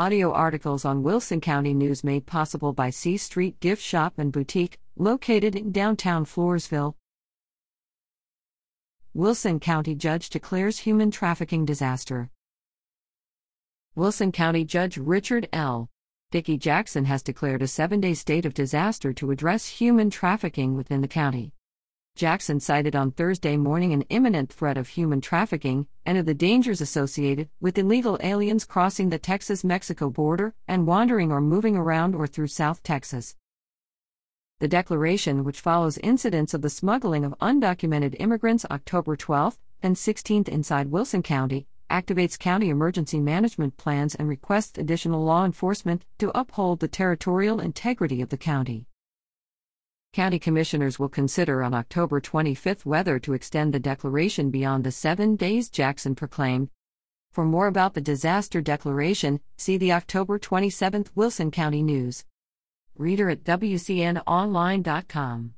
Audio articles on Wilson County News made possible by C Street Gift Shop and Boutique, located in downtown Floresville. Wilson County Judge declares human trafficking disaster. Wilson County Judge Richard L. Dickey Jackson has declared a seven day state of disaster to address human trafficking within the county. Jackson cited on Thursday morning an imminent threat of human trafficking and of the dangers associated with illegal aliens crossing the Texas Mexico border and wandering or moving around or through South Texas. The declaration, which follows incidents of the smuggling of undocumented immigrants October 12 and 16 inside Wilson County, activates county emergency management plans and requests additional law enforcement to uphold the territorial integrity of the county. County commissioners will consider on October 25 whether to extend the declaration beyond the seven days Jackson proclaimed. For more about the disaster declaration, see the October 27 Wilson County News. Reader at WCNOnline.com.